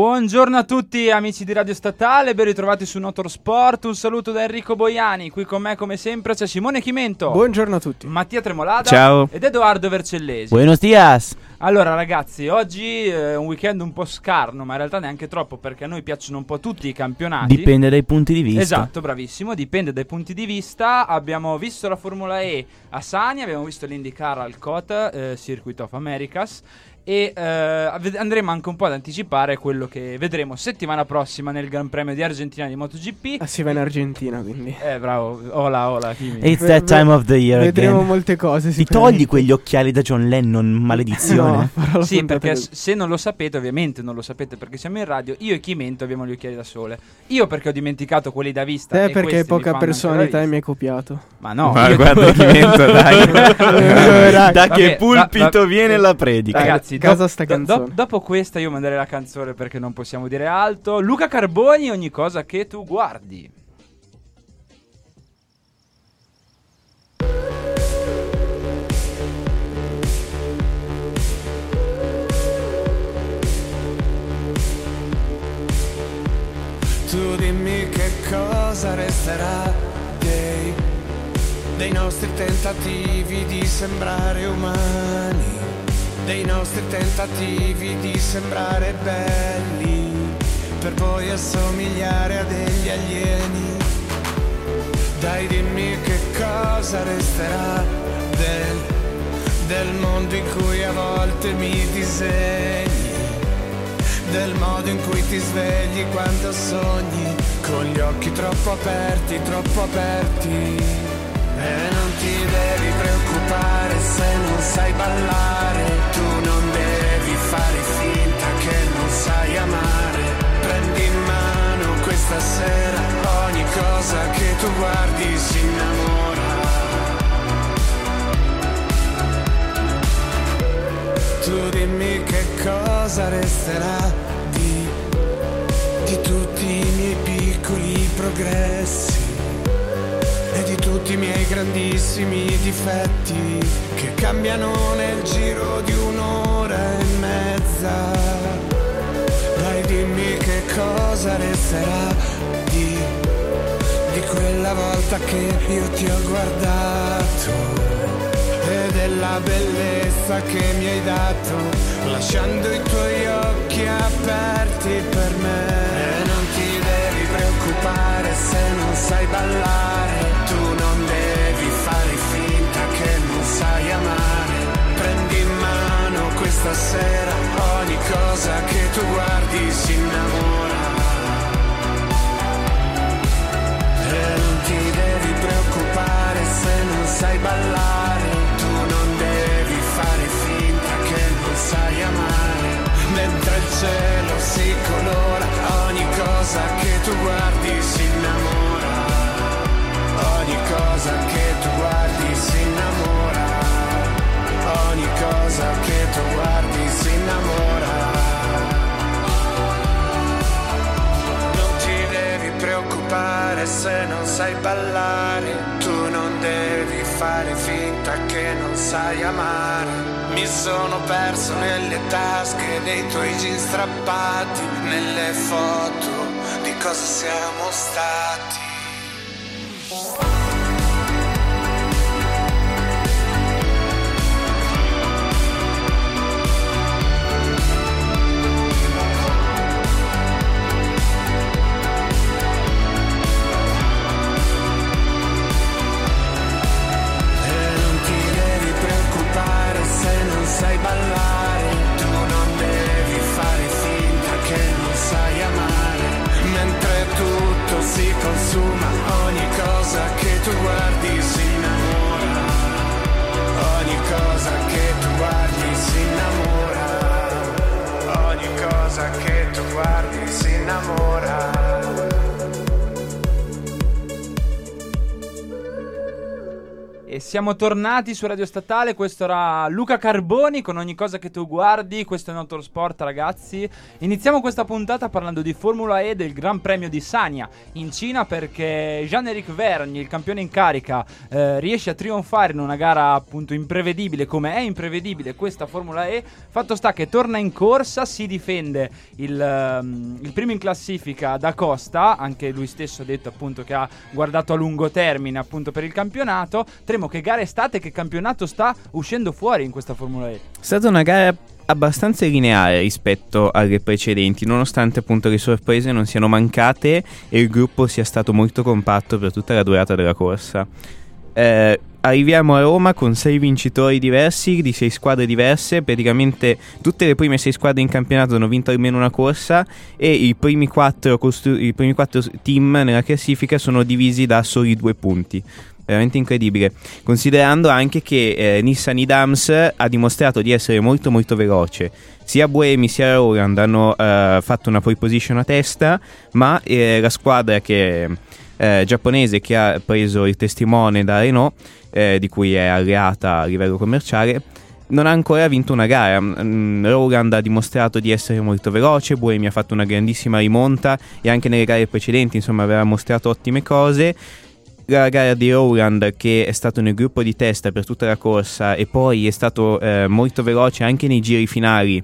Buongiorno a tutti amici di Radio Statale, ben ritrovati su Notorsport. Un saluto da Enrico Boiani. Qui con me, come sempre, c'è Simone Chimento. Buongiorno a tutti. Mattia Tremolada. Ciao. Ed Edoardo Vercellesi. Buenos dias. Allora, ragazzi, oggi è un weekend un po' scarno, ma in realtà neanche troppo, perché a noi piacciono un po' tutti i campionati. Dipende dai punti di vista. Esatto, bravissimo, dipende dai punti di vista. Abbiamo visto la Formula E a Sani, abbiamo visto l'IndyCar al COTA, eh, Circuit of Americas e eh, andremo anche un po' ad anticipare quello che vedremo settimana prossima nel Gran Premio di Argentina di MotoGP. Ah, si va in Argentina, quindi. Eh, bravo. Hola, hola, Kimi. It's that time of the year Vedremo again. molte cose. Ti togli quegli occhiali da John Lennon, maledizione. No, Sì, perché s- se non lo sapete, ovviamente non lo sapete perché siamo in radio, io e Chimento abbiamo gli occhiali da sole. Io perché ho dimenticato quelli da vista. Eh, perché poca personalità e mi hai copiato. Ma no, Ma guarda Chimento, dai. da Vabbè, che pulpito viene la predica. Ragazzi, Casa sta do- canzone. do- dopo questa io manderei la canzone perché non possiamo dire alto. Luca Carboni, ogni cosa che tu guardi. Tu dimmi che cosa resterà dei, dei nostri tentativi di sembrare umani, dei nostri tentativi di sembrare belli, per poi assomigliare a degli alieni. Dai dimmi che cosa resterà del, del mondo in cui a volte mi disegni del modo in cui ti svegli quando sogni, con gli occhi troppo aperti, troppo aperti. E non ti devi preoccupare se non sai ballare, tu non devi fare finta che non sai amare. Prendi in mano questa sera ogni cosa che tu guardi si innamora. Tu dimmi che cosa resterà di, di tutti i miei piccoli progressi di tutti i miei grandissimi difetti che cambiano nel giro di un'ora e mezza. Dai dimmi che cosa resterà di, di quella volta che io ti ho guardato e della bellezza che mi hai dato, lasciando i tuoi occhi aperti per me. E non ti devi preoccupare se non sai ballare, questa sera ogni cosa che tu guardi si innamora. E non ti devi preoccupare se non sai ballare, tu non devi fare finta che non sai amare, mentre il cielo si colora, ogni cosa che tu guardi si innamora, ogni cosa che cosa che tu guardi si innamora. Non ti devi preoccupare se non sai ballare, tu non devi fare finta che non sai amare. Mi sono perso nelle tasche dei tuoi jeans strappati, nelle foto di cosa siamo stati. Siamo tornati su Radio Statale. Questo era Luca Carboni con ogni cosa che tu guardi. Questo è Motorsport, ragazzi. Iniziamo questa puntata parlando di Formula E del Gran Premio di Sanya in Cina perché Jean-Éric Vergne, il campione in carica, eh, riesce a trionfare in una gara appunto imprevedibile come è imprevedibile questa Formula E. Fatto sta che torna in corsa, si difende il, um, il primo in classifica da Costa. Anche lui stesso ha detto appunto che ha guardato a lungo termine appunto per il campionato. Tremo che gara è stata e che campionato sta uscendo fuori in questa Formula E. È stata una gara abbastanza lineare rispetto alle precedenti, nonostante appunto le sorprese non siano mancate e il gruppo sia stato molto compatto per tutta la durata della corsa. Eh, arriviamo a Roma con sei vincitori diversi di sei squadre diverse. Praticamente tutte le prime sei squadre in campionato hanno vinto almeno una corsa e i primi quattro, costru- i primi quattro team nella classifica sono divisi da soli due punti. Veramente incredibile, considerando anche che eh, Nissan Idams ha dimostrato di essere molto molto veloce. Sia Buemi sia Roland hanno eh, fatto una pole position a testa, ma eh, la squadra che eh, giapponese che ha preso il testimone da Renault, eh, di cui è alleata a livello commerciale, non ha ancora vinto una gara. Mm, Roland ha dimostrato di essere molto veloce, Buemi ha fatto una grandissima rimonta e anche nelle gare precedenti insomma aveva mostrato ottime cose. La gara di Rowland che è stato nel gruppo di testa per tutta la corsa e poi è stato eh, molto veloce anche nei giri finali,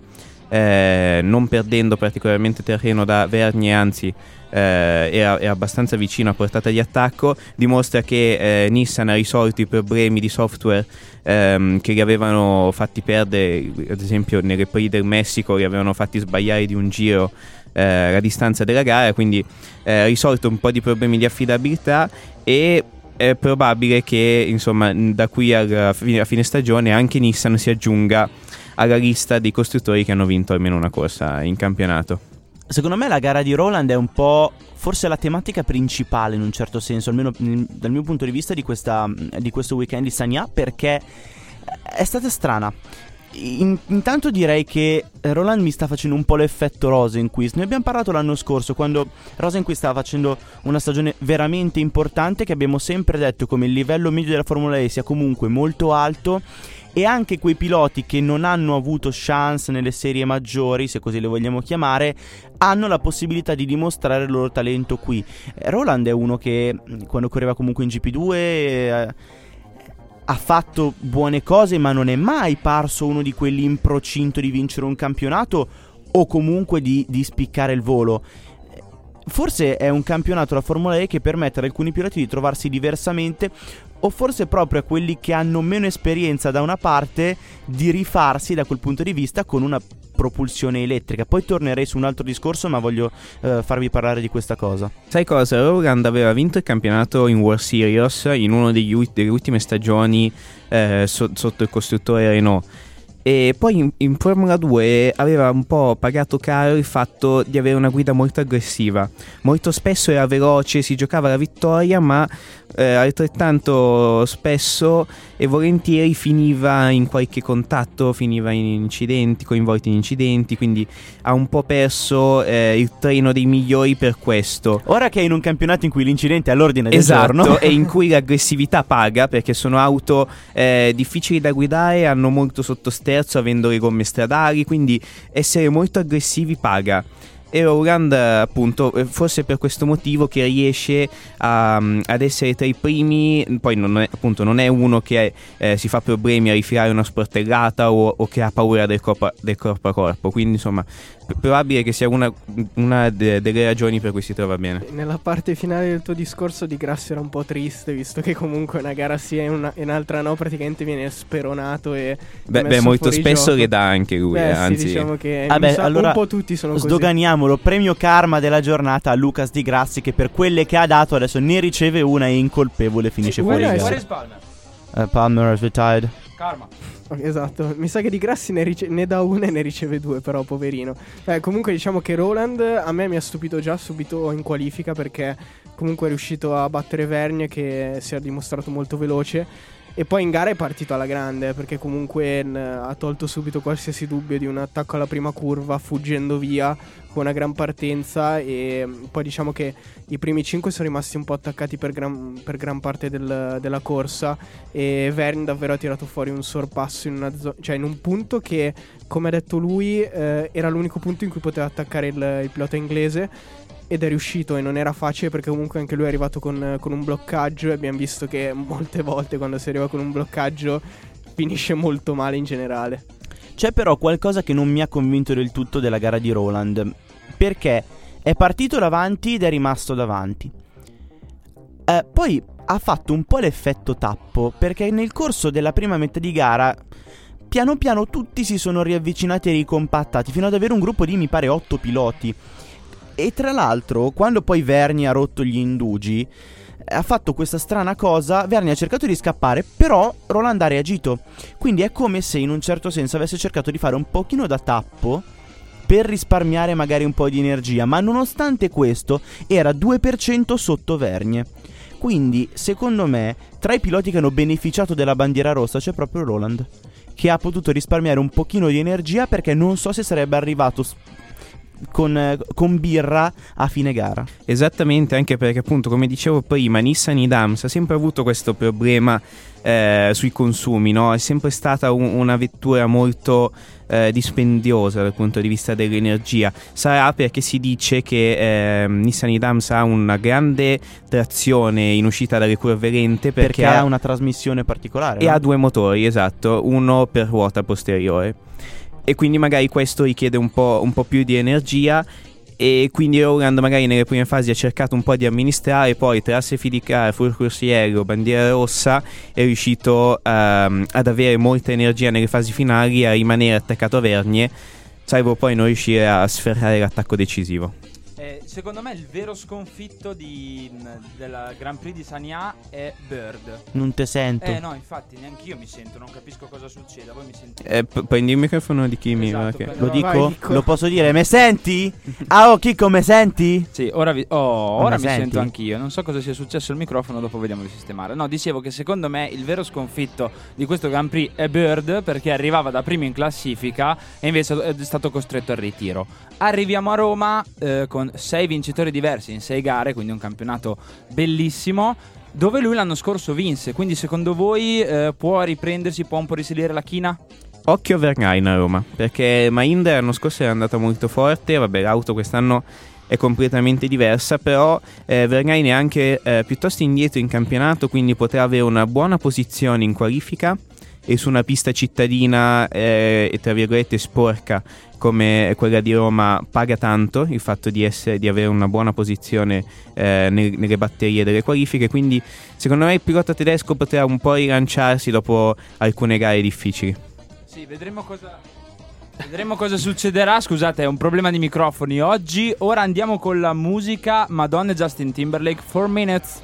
eh, non perdendo particolarmente terreno da Vergne, anzi eh, era, era, abbastanza vicino a portata di attacco, dimostra che eh, Nissan ha risolto i problemi di software ehm, che li avevano fatti perdere, ad esempio nelle Prix del Messico li avevano fatti sbagliare di un giro eh, la distanza della gara, quindi eh, risolto un po' di problemi di affidabilità e è probabile che insomma da qui alla fine, alla fine stagione anche Nissan si aggiunga alla lista dei costruttori che hanno vinto almeno una corsa in campionato. Secondo me la gara di Roland è un po' forse la tematica principale in un certo senso, almeno dal mio punto di vista di, questa, di questo weekend di Sanya, perché è stata strana. In, intanto direi che Roland mi sta facendo un po' l'effetto Rosenquist. Ne abbiamo parlato l'anno scorso quando Rosenquist stava facendo una stagione veramente importante che abbiamo sempre detto come il livello medio della Formula E sia comunque molto alto e anche quei piloti che non hanno avuto chance nelle serie maggiori, se così le vogliamo chiamare, hanno la possibilità di dimostrare il loro talento qui. Roland è uno che quando correva comunque in GP2 eh, ha fatto buone cose, ma non è mai parso uno di quelli in procinto di vincere un campionato o comunque di, di spiccare il volo. Forse è un campionato la Formula E che permette ad alcuni piloti di trovarsi diversamente o forse proprio a quelli che hanno meno esperienza da una parte di rifarsi da quel punto di vista con una propulsione elettrica. Poi tornerei su un altro discorso, ma voglio uh, farvi parlare di questa cosa. Sai cosa? Roland aveva vinto il campionato in World Series in una delle ultime stagioni eh, so- sotto il costruttore Renault e poi in, in, Formula 2 aveva un po' pagato caro il fatto di avere una guida molto aggressiva. Molto spesso era veloce, si giocava la vittoria, ma eh, altrettanto spesso e volentieri finiva in qualche contatto, finiva in incidenti, coinvolti in incidenti, quindi ha un po' perso eh, il treno dei migliori per questo. Ora che è in un campionato in cui l'incidente è all'ordine del esatto, giorno e in cui l'aggressività paga perché sono auto eh, difficili da guidare, hanno molto sottosterzo avendo le gomme stradali, quindi essere molto aggressivi paga. E Rowland appunto eh, forse per questo motivo che riesce a, mm, ad essere tra i primi poi non è, appunto non è uno che eh, si fa problemi a rifilare una sportellata o, o che ha paura del corpo, del corpo, a corpo. Quindi insomma probabile che sia una, una de- delle ragioni per cui si trova bene. Nella parte finale del tuo discorso di Grasso era un po' triste visto che comunque una gara sì e una, un'altra no praticamente viene speronato e beh, beh molto spesso gioco. le dà anche lui beh, eh, anzi. sì, diciamo che Vabbè, sa, allora un po' tutti sono così. sdoganiamolo. Premio karma della giornata a Lucas Di Grassi che per quelle che ha dato adesso ne riceve una e incolpevole finisce sì, fuori gara. Palmer? Uh, Palmer has retired. Karma Esatto, mi sa che di Grassi ne, rice- ne, dà una e ne riceve due, però, poverino. Eh, comunque, diciamo che Roland a me mi ha stupito già subito in qualifica perché comunque è riuscito a battere Vergne che si è dimostrato molto veloce. E poi in gara è partito alla grande perché comunque ha tolto subito qualsiasi dubbio di un attacco alla prima curva fuggendo via con una gran partenza. E poi diciamo che i primi 5 sono rimasti un po' attaccati per gran, per gran parte del- della corsa. E Verne davvero ha tirato fuori un sorpasso in, zo- cioè in un punto che come ha detto lui eh, era l'unico punto in cui poteva attaccare il, il pilota inglese ed è riuscito e non era facile perché comunque anche lui è arrivato con, con un bloccaggio e abbiamo visto che molte volte quando si arriva con un bloccaggio finisce molto male in generale. C'è però qualcosa che non mi ha convinto del tutto della gara di Roland. Perché è partito davanti ed è rimasto davanti. Eh, poi ha fatto un po' l'effetto tappo. Perché nel corso della prima metà di gara. Piano piano tutti si sono riavvicinati e ricompattati. Fino ad avere un gruppo di mi pare 8 piloti. E tra l'altro, quando poi Verni ha rotto gli indugi, ha fatto questa strana cosa. Verni ha cercato di scappare, però Roland ha reagito. Quindi è come se in un certo senso avesse cercato di fare un pochino da tappo per risparmiare magari un po' di energia, ma nonostante questo era 2% sotto Vergne. Quindi, secondo me, tra i piloti che hanno beneficiato della bandiera rossa c'è proprio Roland, che ha potuto risparmiare un pochino di energia perché non so se sarebbe arrivato con, con birra a fine gara. Esattamente, anche perché appunto, come dicevo prima, Nissan Idams ha sempre avuto questo problema eh, sui consumi, no? È sempre stata un- una vettura molto eh, dispendiosa dal punto di vista dell'energia. Sarà perché si dice che eh, Nissan Idams ha una grande trazione in uscita dalle curve lente perché, Perché, ha una trasmissione particolare. e no? ha due motori, esatto, uno per ruota posteriore. E quindi magari questo richiede un po', un po' più di energia. E quindi Roland magari nelle prime fasi ha cercato un po' di amministrare, poi tra safety di car, full corsiero, bandiera rossa è riuscito ehm, ad avere molta energia nelle fasi finali, a rimanere attaccato a Vergne, salvo poi non riuscire a sferrare l'attacco decisivo. Eh, secondo me il vero sconfitto di, della Grand Prix di Sania è Bird. Non te sento. Eh no, infatti neanche io mi sento, non capisco cosa succeda, voi mi sentite? Eh, p- prendi il microfono di Kimi. Esatto, prendo- Lo Vai, dico? Lo posso dire? Me senti? Ah, oh, Chicco, me senti? Sì, ora, vi- oh, ora mi senti? sento anch'io. Non so cosa sia successo al microfono, dopo vediamo di sistemare. No, dicevo che secondo me il vero sconfitto di questo Grand Prix è Bird perché arrivava da primo in classifica e invece è stato costretto al ritiro. Arriviamo a Roma eh, con sei vincitori diversi in sei gare, quindi un campionato bellissimo. Dove lui l'anno scorso vinse, quindi secondo voi eh, può riprendersi, può un po' risalire la china? Occhio Vergain a Roma, perché Mahindra l'anno scorso era andata molto forte, vabbè l'auto quest'anno è completamente diversa, però eh, Vergain è anche eh, piuttosto indietro in campionato, quindi potrà avere una buona posizione in qualifica e su una pista cittadina eh, e tra virgolette sporca come quella di Roma paga tanto il fatto di, essere, di avere una buona posizione eh, nel- nelle batterie delle qualifiche, quindi secondo me il pilota tedesco potrà un po' rilanciarsi dopo alcune gare difficili. Sì, vedremo cosa. Vedremo cosa succederà. Scusate, è un problema di microfoni oggi. Ora andiamo con la musica Madonna e Justin Timberlake 4 minutes.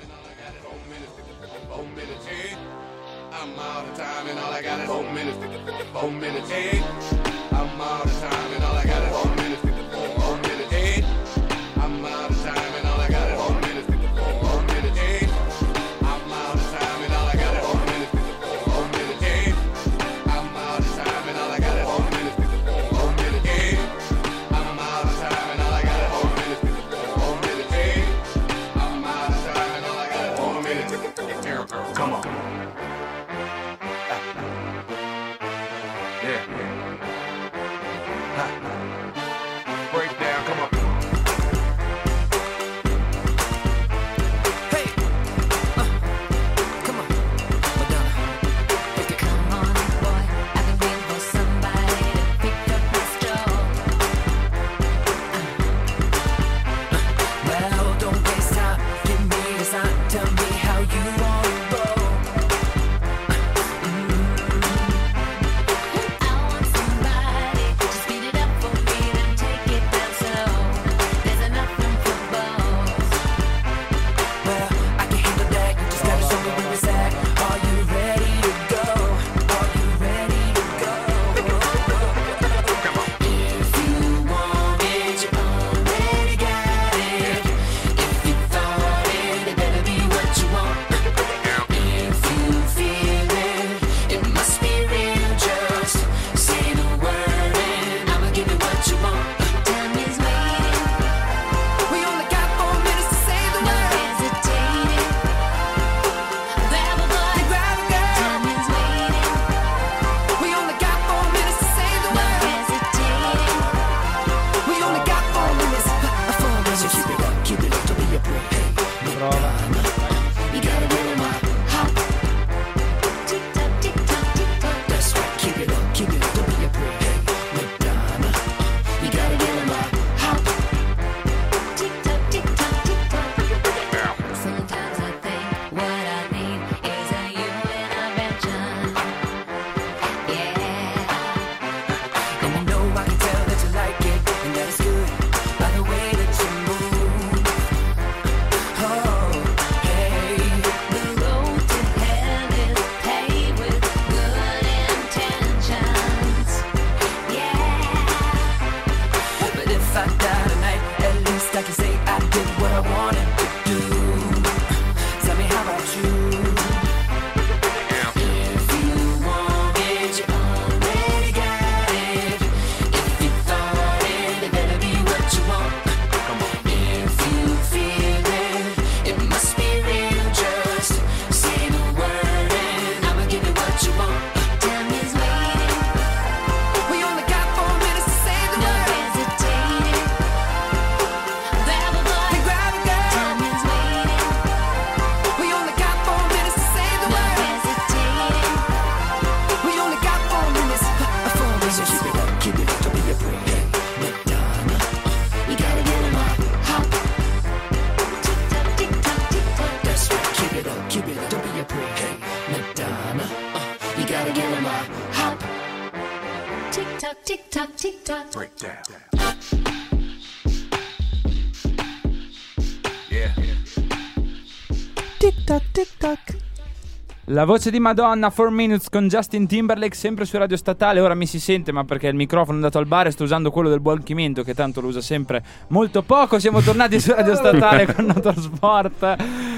La voce di Madonna, 4 Minutes con Justin Timberlake, sempre su Radio Statale. Ora mi si sente, ma perché il microfono è andato al bar e sto usando quello del buon Chimento, che tanto lo usa sempre molto poco. Siamo tornati su Radio Statale con Motorsport.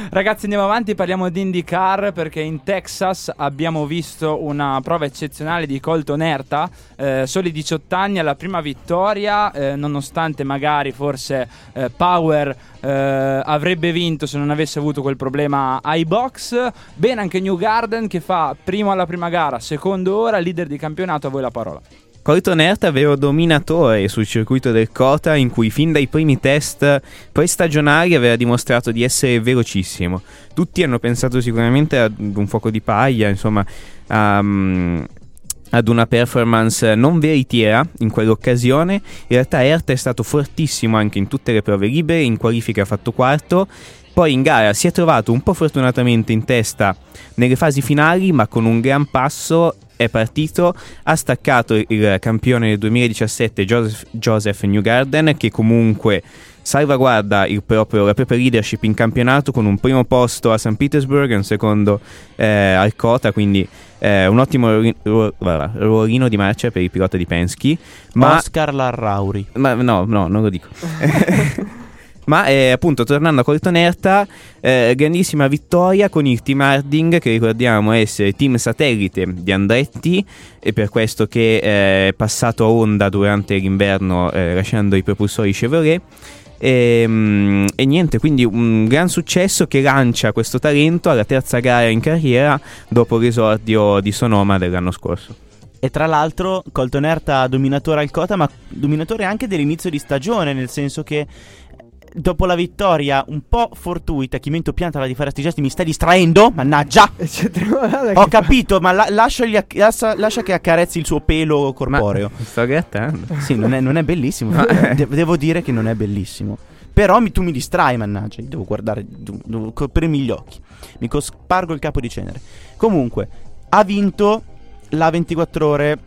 Ragazzi, andiamo avanti, parliamo di IndyCar perché in Texas abbiamo visto una prova eccezionale di Colton Herta, eh, soli 18 anni alla prima vittoria, eh, nonostante magari forse eh, Power eh, avrebbe vinto se non avesse avuto quel problema ai box. Bene anche New Garden che fa primo alla prima gara, secondo ora, leader di campionato, a voi la parola. Colton Herta vero dominatore sul circuito del Cota in cui fin dai primi test prestagionali aveva dimostrato di essere velocissimo. Tutti hanno pensato sicuramente ad un fuoco di paglia, insomma, um, ad una performance non veritiera in quell'occasione. In realtà Herta è stato fortissimo anche in tutte le prove libere, in qualifica ha fatto quarto. Poi in gara si è trovato un po' fortunatamente in testa nelle fasi finali, ma con un gran passo è partito, ha staccato il campione del 2017 Joseph, Joseph Newgarden che comunque salvaguarda proprio, la propria leadership in campionato con un primo posto a St. Petersburg e un secondo eh, al Cota, quindi eh, un ottimo ruolino di marcia per il pilota di Penske. Ma, Oscar Larrauri. Ma no, no, non lo dico. Ma eh, appunto tornando a Coltonerta, eh, grandissima vittoria con il team Harding che ricordiamo essere team satellite di Andretti e per questo che eh, è passato a Honda durante l'inverno eh, lasciando i propulsori Chevrolet. E, mm, e, niente, quindi un gran successo che lancia questo talento alla terza gara in carriera dopo l'esordio di Sonoma dell'anno scorso. E tra l'altro Colton Herta dominatore al Cota, ma dominatore anche dell'inizio di stagione, nel senso che dopo la vittoria un po' fortuita, Chimento pianta di fare sti gesti, mi stai distraendo? Mannaggia! Ho capito, ma la- lasciagli acc- lascia, lascia che accarezzi il suo pelo corporeo. Ma sto grattando. Sì, non è, non è bellissimo. De- devo dire che non è bellissimo. Però mi, tu mi distrai, mannaggia. Io devo guardare, devo coprirmi gli occhi. Mi cospargo il capo di cenere. Comunque, ha vinto la 24 ore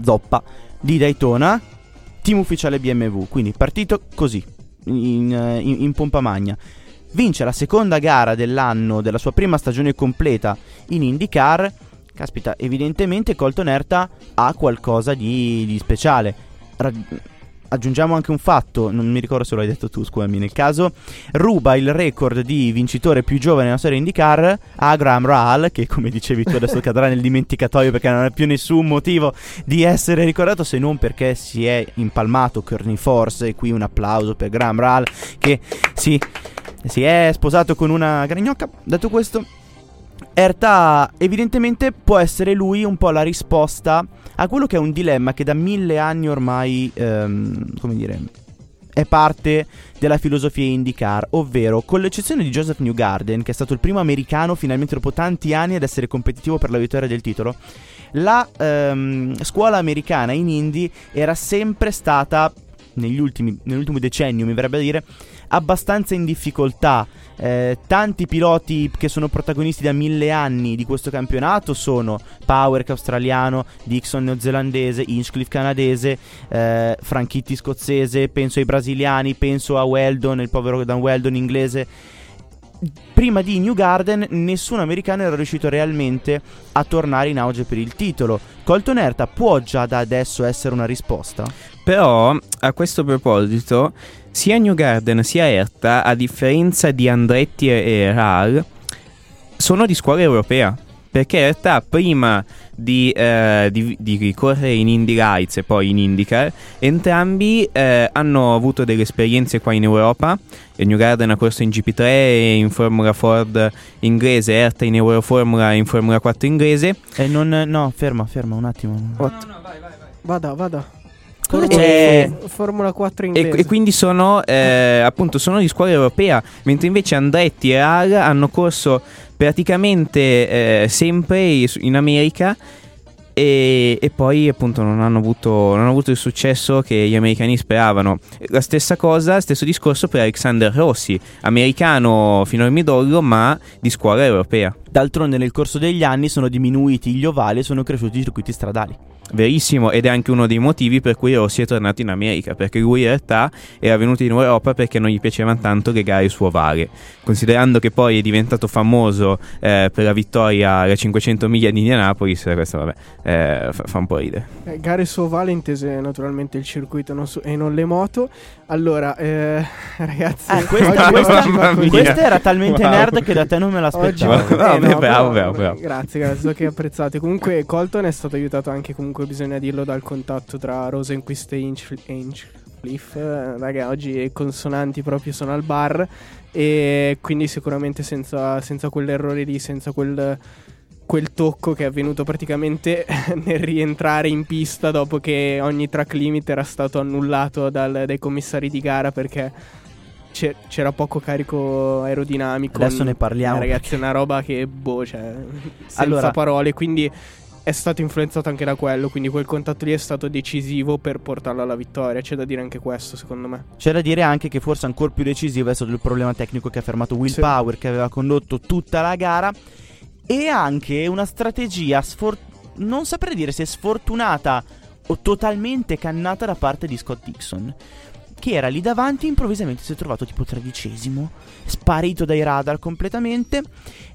zoppa di Daytona, team ufficiale BMW. Quindi partito così in, in, in pompa magna. Vince la seconda gara dell'anno della sua prima stagione completa in IndyCar. Caspita, evidentemente Colton Herta ha qualcosa di, di speciale. Ra- aggiungiamo anche un fatto, non mi ricordo se lo hai detto tu, scusami, nel caso ruba il record di vincitore più giovane nella storia IndyCar a Graham Rahal, che come dicevi tu adesso cadrà nel dimenticatoio perché non ha più nessun motivo di essere ricordato se non perché si è impalmato Kearney Force e qui un applauso per Graham Rahal che si, si è sposato con una gragnocca. Detto questo, Erta evidentemente può essere lui un po' la risposta a quello che è un dilemma che da mille anni ormai, ehm, come dire, è parte della filosofia IndyCar, ovvero con l'eccezione di Joseph Newgarden, che è stato il primo americano finalmente dopo tanti anni ad essere competitivo per la vittoria del titolo, la ehm, scuola americana in Indy era sempre stata, negli ultimi, nell'ultimo decennio mi verrebbe a dire, abbastanza in difficoltà. Eh, tanti piloti che sono protagonisti da mille anni di questo campionato sono Power australiano, Dixon neozelandese, Inchcliffe canadese, eh, Franchitti scozzese, penso ai brasiliani, penso a Weldon, il povero Dan Weldon inglese. Prima di New Garden nessun americano era riuscito realmente a tornare in auge per il titolo. Colton Herta può già da adesso essere una risposta? Però a questo proposito sia New Garden sia Erta, a differenza di Andretti e Rar, sono di scuola europea. Perché in realtà prima di, eh, di, di, ricorrere in Indy Lights e poi in IndyCar, entrambi eh, hanno avuto delle esperienze qua in Europa. Il New Garden ha corso in GP3 e in Formula Ford inglese, Erta in Euroformula e in Formula 4 inglese. E non, no, ferma, ferma un attimo. No, no, no, vai, vai, vai. Vada, vada. Cosa Formula, c'è? Formula 4 E, inglese. e quindi sono eh, appunto sono di scuola europea, mentre invece Andretti e Rar hanno corso praticamente eh, sempre in America e, e poi appunto non hanno, avuto, non hanno avuto il successo che gli americani speravano. La stessa cosa, stesso discorso per Alexander Rossi, americano fino al midollo ma di scuola europea. D'altronde nel corso degli anni sono diminuiti gli ovali e sono cresciuti i circuiti stradali. Verissimo ed è anche uno dei motivi per cui Rossi è tornato in America, perché lui in realtà era venuto in Europa perché non gli piacevano tanto le gare su ovale, considerando che poi è diventato famoso eh, per la vittoria alle 500 miglia di Indianapolis, questo vabbè, eh, fa, fa, un po' ridere. Eh, gare su ovale intese naturalmente il circuito non su- e non le moto. Allora, eh, ragazzi, ah, questa, questa, questa, era talmente wow. nerd che da te non me l'aspettavo. Oggi, no, no, bravo, bravo, bravo. Grazie, grazie, so che apprezzate. Comunque Colton è stato aiutato anche comunque comunque bisogna dirlo dal contatto tra Rosenquist e Hinchcliffe. Eh, raga, oggi consonanti proprio sono al bar e quindi sicuramente senza, senza quell'errore lì, senza quel, quel tocco che è avvenuto praticamente nel rientrare in pista dopo che ogni track limit era stato annullato dal, dai commissari di gara perché c'era poco carico aerodinamico. Adesso ne parliamo. Eh, ragazzi, è una roba che boh, cioè, senza allora, parole. Quindi è stato influenzato anche da quello, quindi quel contatto lì è stato decisivo per portarlo alla vittoria. C'è da dire anche questo, secondo me. C'è da dire anche che forse ancora più decisivo è stato il problema tecnico che ha fermato Will sì. Power, che aveva condotto tutta la gara, e anche una strategia sfor- non saprei dire se sfortunata o totalmente cannata da parte di Scott Dixon. Che era lì davanti, improvvisamente si è trovato tipo tredicesimo, sparito dai radar completamente.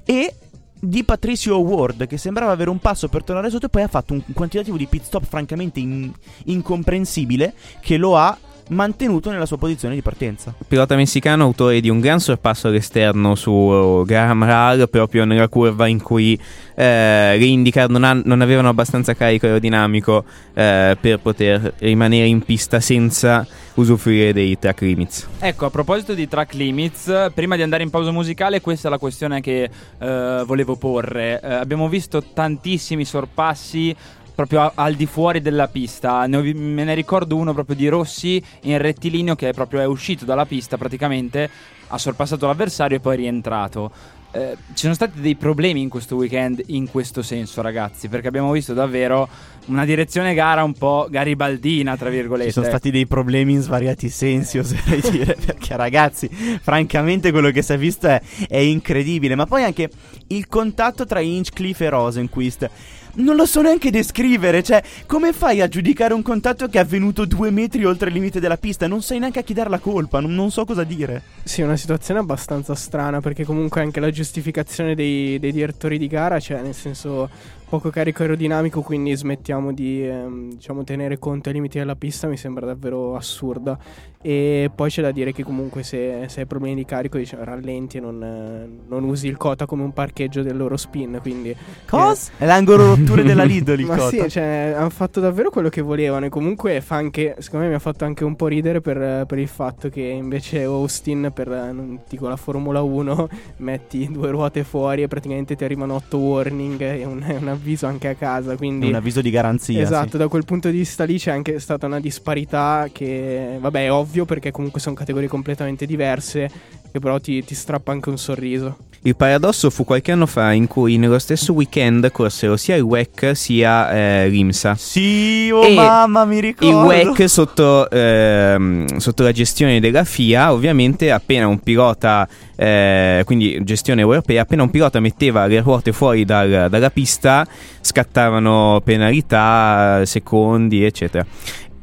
E di Patricio Ward che sembrava avere un passo per tornare sotto e poi ha fatto un quantitativo di pit stop francamente in- incomprensibile che lo ha mantenuto nella sua posizione di partenza. Pilota messicano, autore di un gran sorpasso all'esterno su uh, Graham Rahal, proprio nella curva in cui eh, le IndyCar non, ha, non, avevano abbastanza carico aerodinamico eh, per poter rimanere in pista senza usufruire dei track limits. Ecco, a proposito di track limits, prima di andare in pausa musicale, questa è la questione che eh, volevo porre. Eh, abbiamo visto tantissimi sorpassi proprio al di fuori della pista. Ne me ne ricordo uno proprio di Rossi in rettilineo che è proprio è uscito dalla pista praticamente, ha sorpassato l'avversario e poi è rientrato. Eh, ci sono stati dei problemi in questo weekend in questo senso, ragazzi, perché abbiamo visto davvero una direzione gara un po' garibaldina, tra virgolette. Ci sono stati dei problemi in svariati sensi, oserei dire, perché ragazzi, francamente quello che si è visto è, è incredibile, ma poi anche il contatto tra Inchcliffe e Rosenquist non lo so neanche descrivere. Cioè, come fai a giudicare un contatto che è avvenuto due metri oltre il limite della pista? Non sai neanche a chi dare la colpa, non, non so cosa dire. Sì, è una situazione abbastanza strana perché comunque anche la giustificazione dei, dei direttori di gara, cioè nel senso poco carico aerodinamico, quindi smettiamo di ehm, diciamo, tenere conto ai limiti della pista, mi sembra davvero assurda. E poi c'è da dire che comunque se, se hai problemi di carico diciamo, rallenti e non, eh, non, usi il Cota come un parcheggio del loro spin. Quindi, Cos? Eh, è l'angolo rotture della Lidl il Ma Cota. sì, cioè, hanno fatto davvero quello che volevano e comunque fa anche, secondo me mi ha fatto anche un po' ridere per, per il fatto che invece Austin per non dico la Formula 1 metti due ruote fuori e praticamente ti arrivano otto warning e un, una avviso anche a casa. Quindi, un avviso di garanzia. Esatto, sì. da quel punto di vista lì c'è anche stata una disparità che, vabbè, è ovvio perché comunque sono categorie completamente diverse, che però ti, ti strappa anche un sorriso. Il paradosso fu qualche anno fa in cui nello stesso weekend corsero sia il WEC sia eh, l'IMSA. Sì, oh e mamma, mi ricordo. Il WEC sotto, ehm, sotto, la gestione della FIA, ovviamente appena un pilota, eh, quindi gestione europea, appena un pilota metteva le ruote fuori dal, dalla pista scattavano penalità, secondi, eccetera.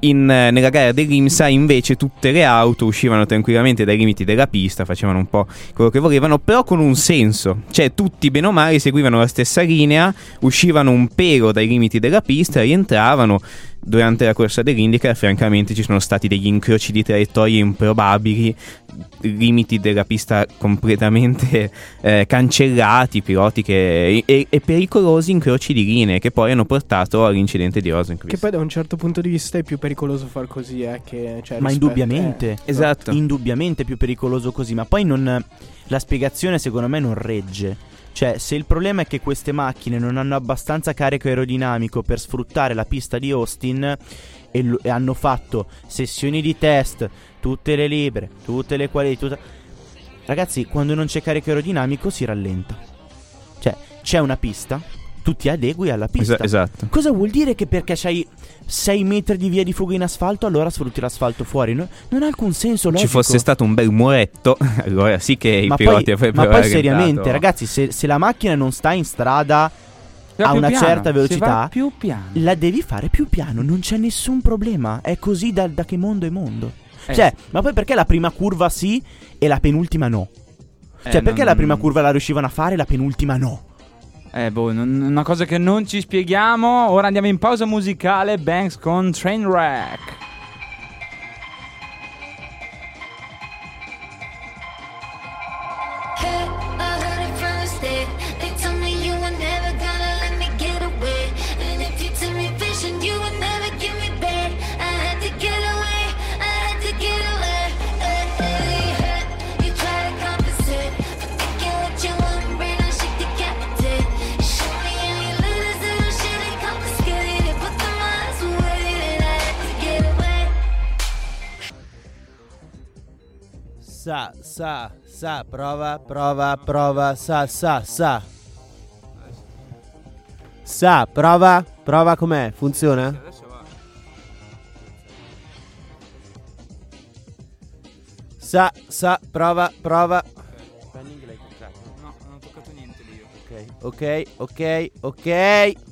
In, eh, nella gara dell'IMSA invece tutte le auto uscivano tranquillamente dai limiti della pista, facevano un po' quello che volevano, però con un senso, cioè tutti bene o male seguivano la stessa linea, uscivano un pelo dai limiti della pista, rientravano, durante la corsa dell'IndyCar francamente ci sono stati degli incroci di traiettorie improbabili limiti della pista completamente eh, cancellati piloti che, e, e, pericolosi incroci di linee che poi hanno portato all'incidente di Rosenquist. Che poi da un certo punto di vista è più pericoloso far così eh, che, cioè, ma indubbiamente eh, esatto. Indubbiamente più pericoloso così ma poi non la spiegazione secondo me non regge cioè, se il problema è che queste macchine non hanno abbastanza carico aerodinamico per sfruttare la pista di Austin e, l- e hanno fatto sessioni di test, tutte le libere, tutte le quali... Tutta... Ragazzi, quando non c'è carico aerodinamico si rallenta. Cioè, c'è una pista, tu ti adegui alla pista. Es- esatto. Cosa vuol dire che perché c'hai 6 metri di via di fuga in asfalto, allora sfrutti l'asfalto fuori? No? Non ha alcun senso logico. Ci fosse stato un bel muretto, allora sì che ma i piloti poi, Ma poi seriamente, ragazzi, se, se la macchina non sta in strada a una piano, certa velocità, più piano. la devi fare più piano, non c'è nessun problema. È così da, da che mondo è mondo. Eh, Cioè, ma poi perché la prima curva sì e la penultima no? eh, Cioè, perché non- la prima curva la riuscivano a fare e la penultima no? Eh, boh, non- una cosa che non ci spieghiamo. Ora andiamo in pausa musicale. Banks con Trainwreck. Sa, prova, prova, prova, sa, sa, sa. Sa, prova, prova com'è, funziona? Sa, sa, prova, prova. No, non ho toccato niente lì. Ok, ok, ok.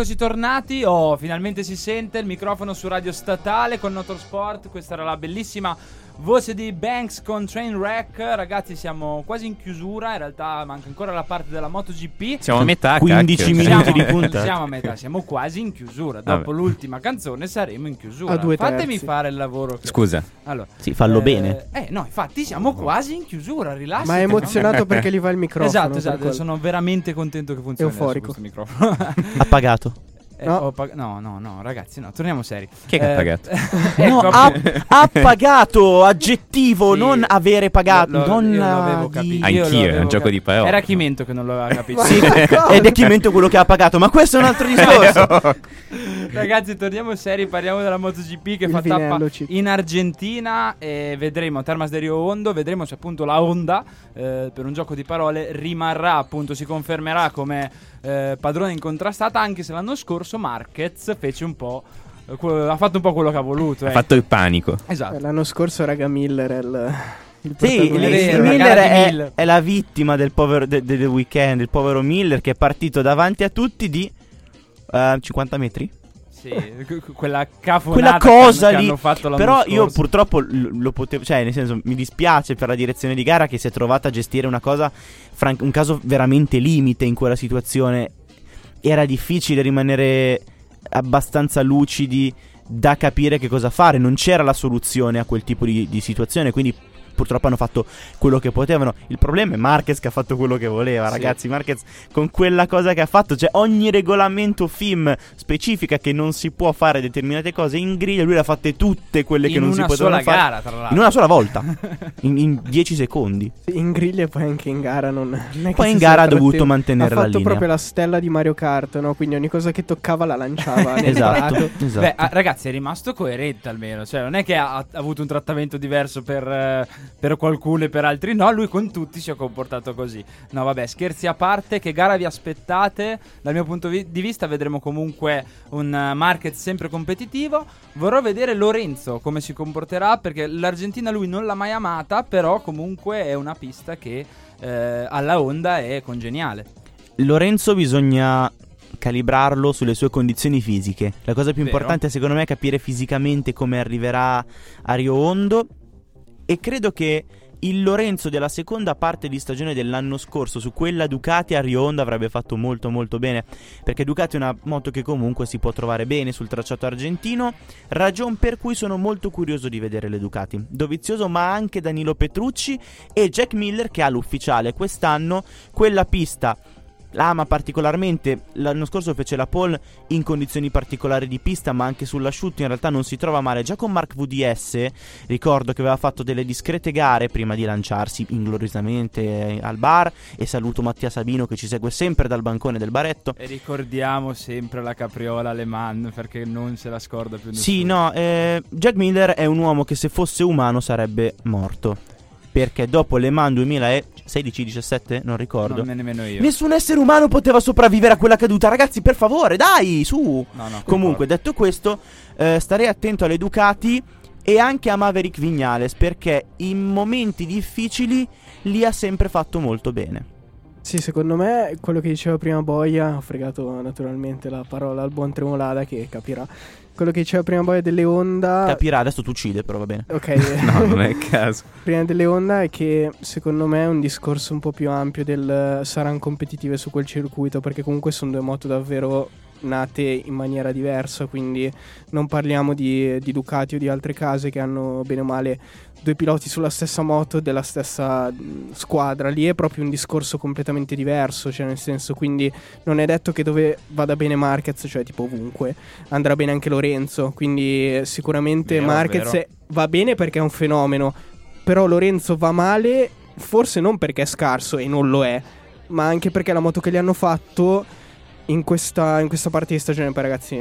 Eccoci tornati. Oh, finalmente si sente il microfono su Radio Statale con Notorsport. Questa era la bellissima voce di Banks con Trainwreck. Ragazzi, siamo quasi in chiusura. In realtà manca ancora la parte della MotoGP. Siamo a metà, 15 cacchio. minuti Siamo, di puntata. siamo a metà, siamo quasi in chiusura. Dopo Vabbè. l'ultima canzone saremo in chiusura. A due Fatemi fare il lavoro. che- Scusa. Allora, Sì, fallo eh, bene. Eh, no, infatti siamo quasi in chiusura. Rilassati. Ma è emozionato perché gli va il microfono. Esatto, esatto. Sono veramente contento che funzioni Euforico. questo microfono. Ha pagato. Eh, No. ho pag- no, no, no, ragazzi, no, torniamo seri. Chi è che ha Eh, pagato? No, ecco, ha, ha pagato, aggettivo, Sì. non avere pagato, Lo- lo- non io l'avevo di- capito. Anch'io, Io è un gioco cap- di parole. Era Chimento che non l'aveva capito. Sì, ed è Chimento quello che ha pagato, ma questo è un altro discorso. Ragazzi, torniamo seri, parliamo della MotoGP che Il fa tappa ci- in Argentina e vedremo Termas de Rio Hondo, vedremo se appunto la Honda eh, per un gioco di parole rimarrà appunto, si confermerà come eh, padrone incontrastata anche se l'anno scorso Marquez fece un po' eh, ha fatto un po' quello che ha voluto. Ha eh. fatto il panico. Esatto. Eh, L'anno scorso, raga, Miller è il, il Sì, vero, la Miller è, Miller. è la vittima del, povero, de- de- del weekend, il povero Miller che è partito davanti a tutti di eh, 50 metri. Sì, que- quella cafonata quella cosa lì. Però io scorso. purtroppo lo potevo, cioè, nel senso, mi dispiace per la direzione di gara che si è trovata a gestire una cosa, un caso veramente limite in quella situazione. Era difficile rimanere abbastanza lucidi da capire che cosa fare. Non c'era la soluzione a quel tipo di, di situazione, quindi. Purtroppo hanno fatto quello che potevano. Il problema è Marquez che ha fatto quello che voleva, Sì. ragazzi. Marquez con quella cosa che ha fatto, cioè ogni regolamento FIM specifica che non si può fare determinate cose in griglia, lui le ha fatte tutte quelle che in non si una potevano sola fare. gara, tra l'altro. In una sola volta, in, in 10 secondi. In griglia e poi anche in gara non, non è che Poi in gara ha dovuto mantenere ha la fatto linea. proprio la stella di Mario Kart, no? Quindi ogni cosa che toccava la lanciava Esatto, esatto. Beh, ah, ragazzi, è rimasto coerente almeno. Cioè, non è che ha, ha avuto un trattamento diverso per, eh, per qualcuno e per altri no. Lui con tutti si è comportato così. No, vabbè, scherzi a parte. Che gara vi aspettate? Dal mio punto vi- di vista, vedremo comunque un eh, Marquez sempre competitivo. Vorrò vedere Lorenzo come si comporterà. Perché l'Argentina lui non l'ha mai amata. Però, comunque, è una pista che eh, alla Honda è congeniale. Lorenzo bisogna calibrarlo sulle sue condizioni fisiche. La cosa più Vero. importante secondo me è capire fisicamente come arriverà a Rio Hondo e credo che il Lorenzo della seconda parte di stagione dell'anno scorso su quella Ducati a Rio Hondo avrebbe fatto molto molto bene. Perché Ducati è una moto che comunque si può trovare bene sul tracciato argentino. Ragion per cui sono molto curioso di vedere le Ducati. Dovizioso ma anche Danilo Petrucci e Jack Miller che ha l'ufficiale quest'anno. Quella pista ama particolarmente. L'anno scorso fece la pole in condizioni particolari di pista, ma anche sull'asciutto in realtà non si trova male. Già con Mark VDS, ricordo che aveva fatto delle discrete gare prima di lanciarsi ingloriosamente eh, al bar. E saluto Mattia Sabino che ci segue sempre dal bancone del baretto. E ricordiamo sempre la capriola Le Mans perché non se la scorda più nessuno. Sì, no, eh, Jack Miller è un uomo che se fosse umano sarebbe morto. Perché dopo Le Mans 2016-17, non ricordo. Non me nemmeno io. Nessun essere umano poteva sopravvivere a quella caduta. Ragazzi, per favore, dai, su. No, no, Comunque, detto questo, eh, starei attento alle Ducati e anche a Maverick Vignales perché in momenti difficili li ha sempre fatto molto bene. Sì, secondo me quello che diceva prima Boia, ho fregato naturalmente la parola al buon Tremolada che capirà. Quello che diceva prima Boia delle Honda... Capirà, adesso tu uccide, però va bene. Ok, No, non è il caso. prima delle Honda è che secondo me è un discorso un po' più ampio del saranno competitive su quel circuito perché comunque sono due moto davvero nate in maniera diversa quindi non parliamo di, di Ducati o di altre case che hanno bene o male due piloti sulla stessa moto della stessa squadra lì è proprio un discorso completamente diverso cioè nel senso quindi non è detto che dove vada bene Marquez cioè tipo ovunque andrà bene anche Lorenzo quindi sicuramente Vero, Marquez vero. va bene perché è un fenomeno però Lorenzo va male forse non perché è scarso e non lo è, ma anche perché la moto che gli hanno fatto in questa, in questa parte di stagione, poi ragazzi,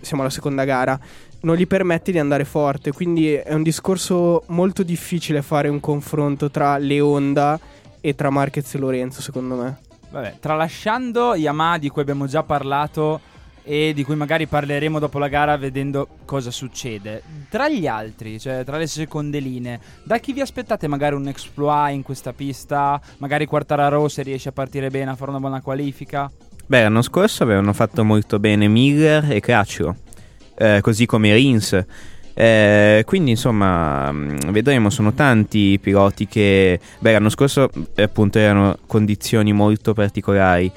siamo alla seconda gara, non gli permette di andare forte, quindi è un discorso molto difficile fare un confronto tra le Honda e tra Marquez e Lorenzo, secondo me. Vabbè, tralasciando Yamaha di cui abbiamo già parlato e di cui magari parleremo dopo la gara vedendo cosa succede. Tra gli altri, cioè tra le seconde linee, da chi vi aspettate magari un exploit in questa pista? Magari Quartararo se riesce a partire bene, a fare una buona qualifica? Beh, l'anno scorso avevano fatto molto bene Miller e Craccio, eh, così come Rins. Eh, quindi insomma mh, vedremo, sono tanti i piloti che... Beh, l'anno scorso eh, appunto erano condizioni molto particolari,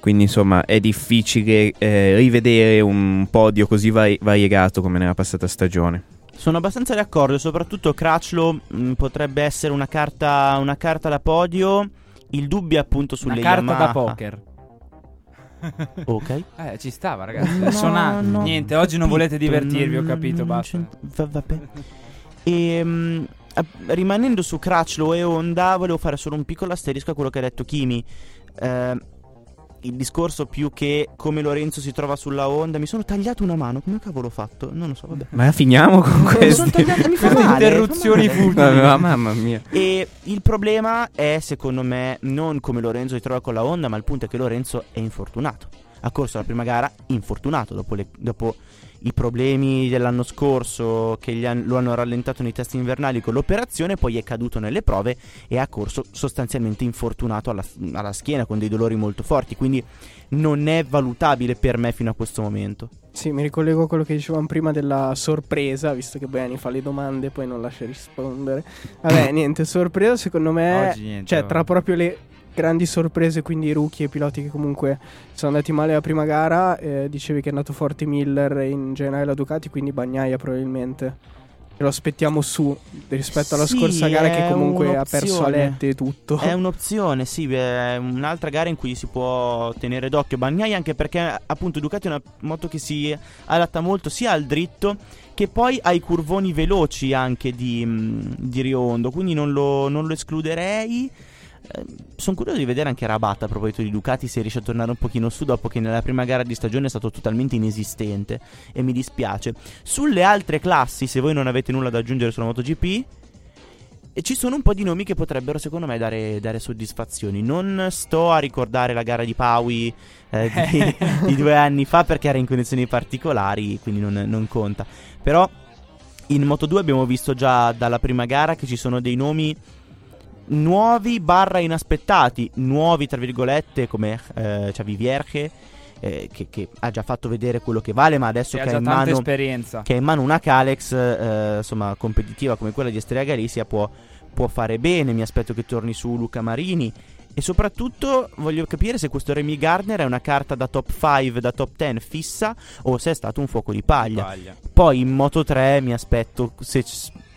quindi insomma è difficile eh, rivedere un podio così vari- variegato come nella passata stagione. Sono abbastanza d'accordo, soprattutto Crutchlow mh, potrebbe essere una carta, una carta da podio. Il dubbio è appunto sulle una carta Yamaha. da poker. Ok. Eh, ci stava, ragazzi. No, Suona- no, Niente, oggi non volete divertirvi, ho capito, basta. va- vabbè. E, mm, eh, rimanendo su Crutchlow e Honda, volevo fare solo un piccolo asterisco a quello che ha detto Kimi. Eh, il discorso più che come Lorenzo si trova sulla Honda. Mi sono tagliato una mano. Come cavolo ho fatto? Non lo so, vabbè. Ma finiamo con questi... tagliato, mi queste male, interruzioni futili. Vabbè, ma- mamma mia. E il problema è, secondo me, non come Lorenzo si trova con la Honda, ma il punto è che Lorenzo è infortunato. Ha corso la prima gara infortunato dopo, le- dopo i problemi dell'anno scorso che gli han- lo hanno rallentato nei test invernali con l'operazione, poi è caduto nelle prove e ha corso sostanzialmente infortunato alla, alla schiena con dei dolori molto forti. Quindi non è valutabile per me fino a questo momento. Sì, mi ricollego a quello che dicevamo prima della sorpresa, visto che Beni fa le domande e poi non lascia rispondere. Vabbè, niente, sorpresa secondo me, Oggi niente, cioè vabbè. tra proprio le grandi sorprese, quindi rookie e piloti che comunque sono andati male la prima gara, eh, dicevi che è andato forte Miller e in generale la Ducati, quindi Bagnaia probabilmente. Lo aspettiamo su rispetto alla Sì, scorsa gara che comunque ha perso. Alette e tutto. È un'opzione, sì, è un'altra gara in cui si può tenere d'occhio Bagnai anche perché appunto Ducati è una moto che si adatta molto sia al dritto che poi ai curvoni veloci anche di, di Rio Hondo, quindi non lo, non lo escluderei. Sono curioso di vedere anche Rabat a proposito di Ducati se riesce a tornare un pochino su dopo che nella prima gara di stagione è stato totalmente inesistente e mi dispiace. Sulle altre classi, se voi non avete nulla da aggiungere sulla MotoGP, e ci sono un po' di nomi che potrebbero, secondo me, dare, dare soddisfazioni. Non sto a ricordare la gara di Paui eh, di, di due anni fa perché era in condizioni particolari, quindi non, non conta. Però in Moto 2 abbiamo visto già dalla prima gara che ci sono dei nomi nuovi barra inaspettati. Nuovi, tra virgolette, come eh, Xavi Vierge, eh, che, che ha già fatto vedere quello che vale, ma adesso Che che ha in mano che ha in mano una Calex eh, insomma competitiva come quella di Estrella Galizia può, può fare bene mi aspetto che torni su Luca Marini e soprattutto voglio capire se questo Remy Gardner è una carta da top 5 da top 10 fissa o se è stato un fuoco di paglia Paglia. poi in Moto 3 mi aspetto se,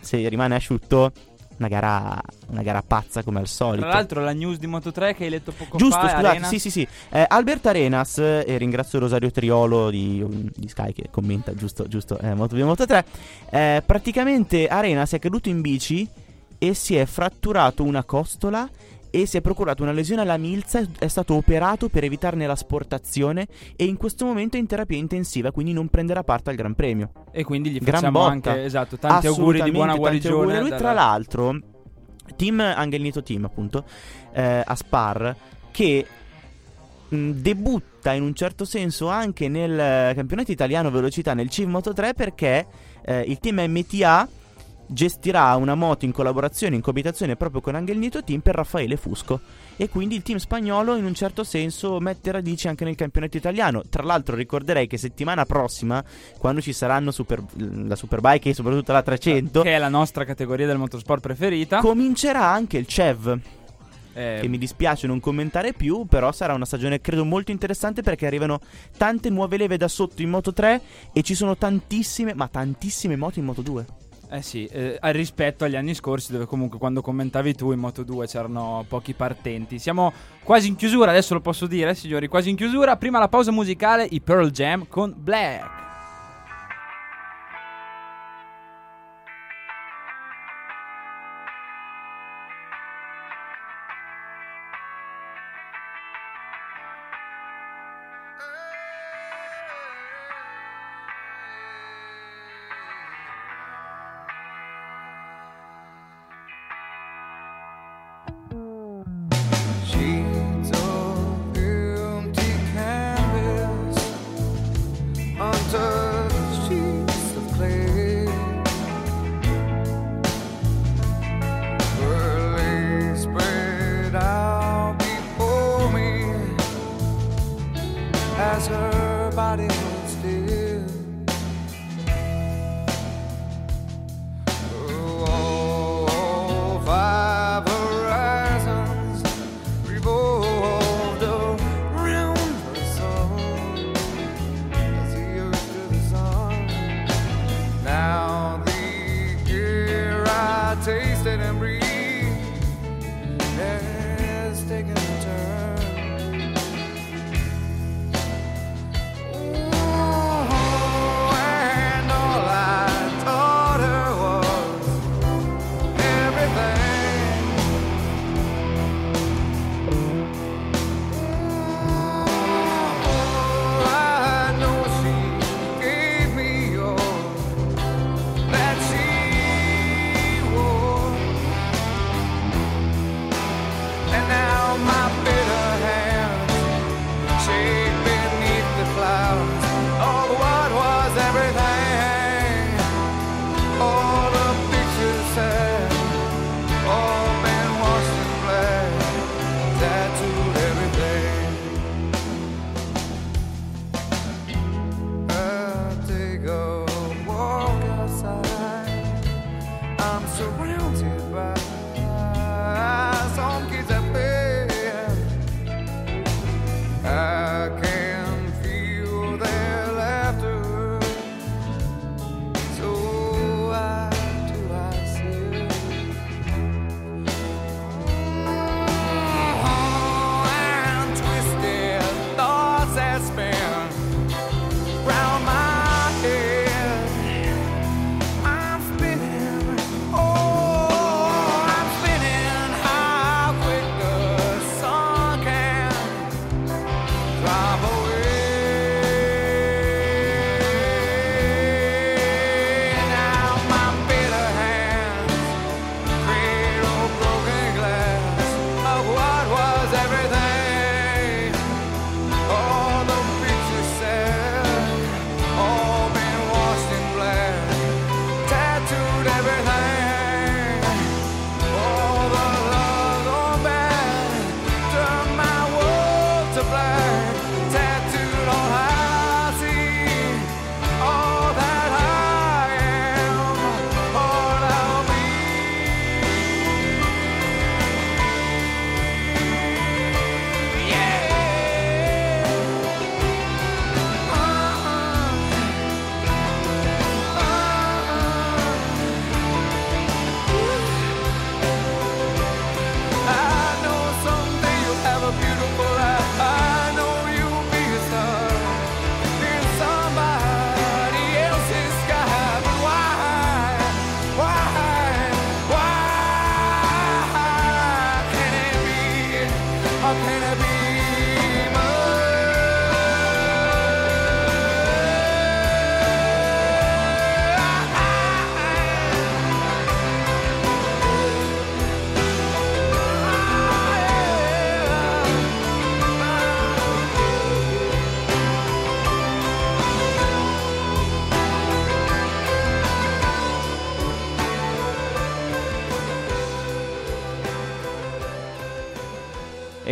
se rimane asciutto una gara, una gara pazza come al solito Tra l'altro la news di Moto3 che hai letto poco Giusto, fa è scusate, Arenas. sì, sì, sì. Eh, Albert Arenas, eh, e ringrazio Rosario Triolo di, di Sky che commenta, giusto, giusto, eh, Moto 2 Moto 3. Eh, praticamente Arenas è caduto in bici e si è fratturato una costola e si è procurato una lesione alla milza, è stato operato per evitarne l'asportazione e in questo momento è in terapia intensiva, quindi non prenderà parte al Gran Premio. E quindi gli Gran facciamo botta. anche esatto, tanti auguri di buona guarigione. Lui, tra l'altro, team Angelnito Team, appunto, eh, a Spar, che mh, debutta in un certo senso anche nel campionato italiano velocità nel CIV Moto 3 perché eh, il team MTA gestirà una moto in collaborazione, in coabitazione proprio con Angelnito Team per Raffaele Fusco e quindi il team spagnolo in un certo senso mette radici anche nel campionato italiano. Tra l'altro ricorderei che settimana prossima, quando ci saranno super- la Superbike e soprattutto la 300, che è la nostra categoria del motorsport preferita. comincerà anche il CEV, Eh, che mi dispiace non commentare più, però sarà una stagione credo molto interessante perché arrivano tante nuove leve da sotto in Moto 3 e ci sono tantissime, ma tantissime moto in Moto 2. Eh sì, eh, rispetto agli anni scorsi dove comunque quando commentavi tu in Moto 2 c'erano pochi partenti. Siamo quasi in chiusura, adesso lo posso dire signori, quasi in chiusura. Prima la pausa musicale, i Pearl Jam con Black.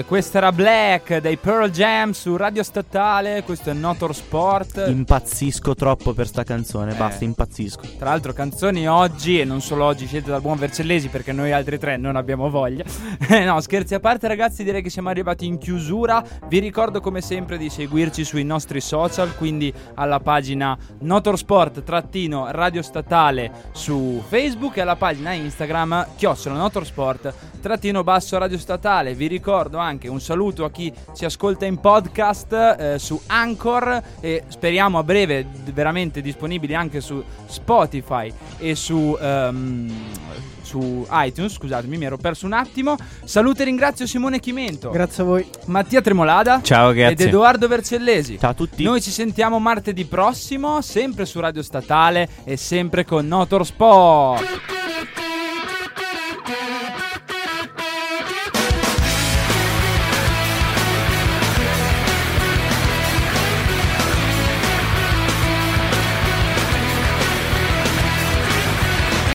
E questa era Black dei Pearl Jam su Radio Statale. Questo è Notor Sport. Impazzisco troppo per sta canzone, Eh. basta, impazzisco. Tra l'altro canzoni oggi e non solo oggi scelte dal buon Vercellesi perché noi altri tre non abbiamo voglia. Eh, no, scherzi a parte ragazzi, direi che siamo arrivati in chiusura. Vi ricordo come sempre di seguirci sui nostri social, quindi alla pagina Notorsport trattino Radio Statale su Facebook e alla pagina Instagram chiocciola Notorsport trattino basso Radio Statale. Vi ricordo anche un saluto a chi ci ascolta in podcast eh, su Anchor e speriamo a breve veramente disponibili anche su Spotify e su, ehm, su iTunes. Scusatemi, mi ero perso un attimo. Saluto e ringrazio Simone Chimento, Grazie a voi. Mattia Tremolada Ciao, ed grazie. Edoardo Vercellesi. Ciao a tutti. Noi ci sentiamo martedì prossimo, sempre su Radio Statale e sempre con Notor Sport.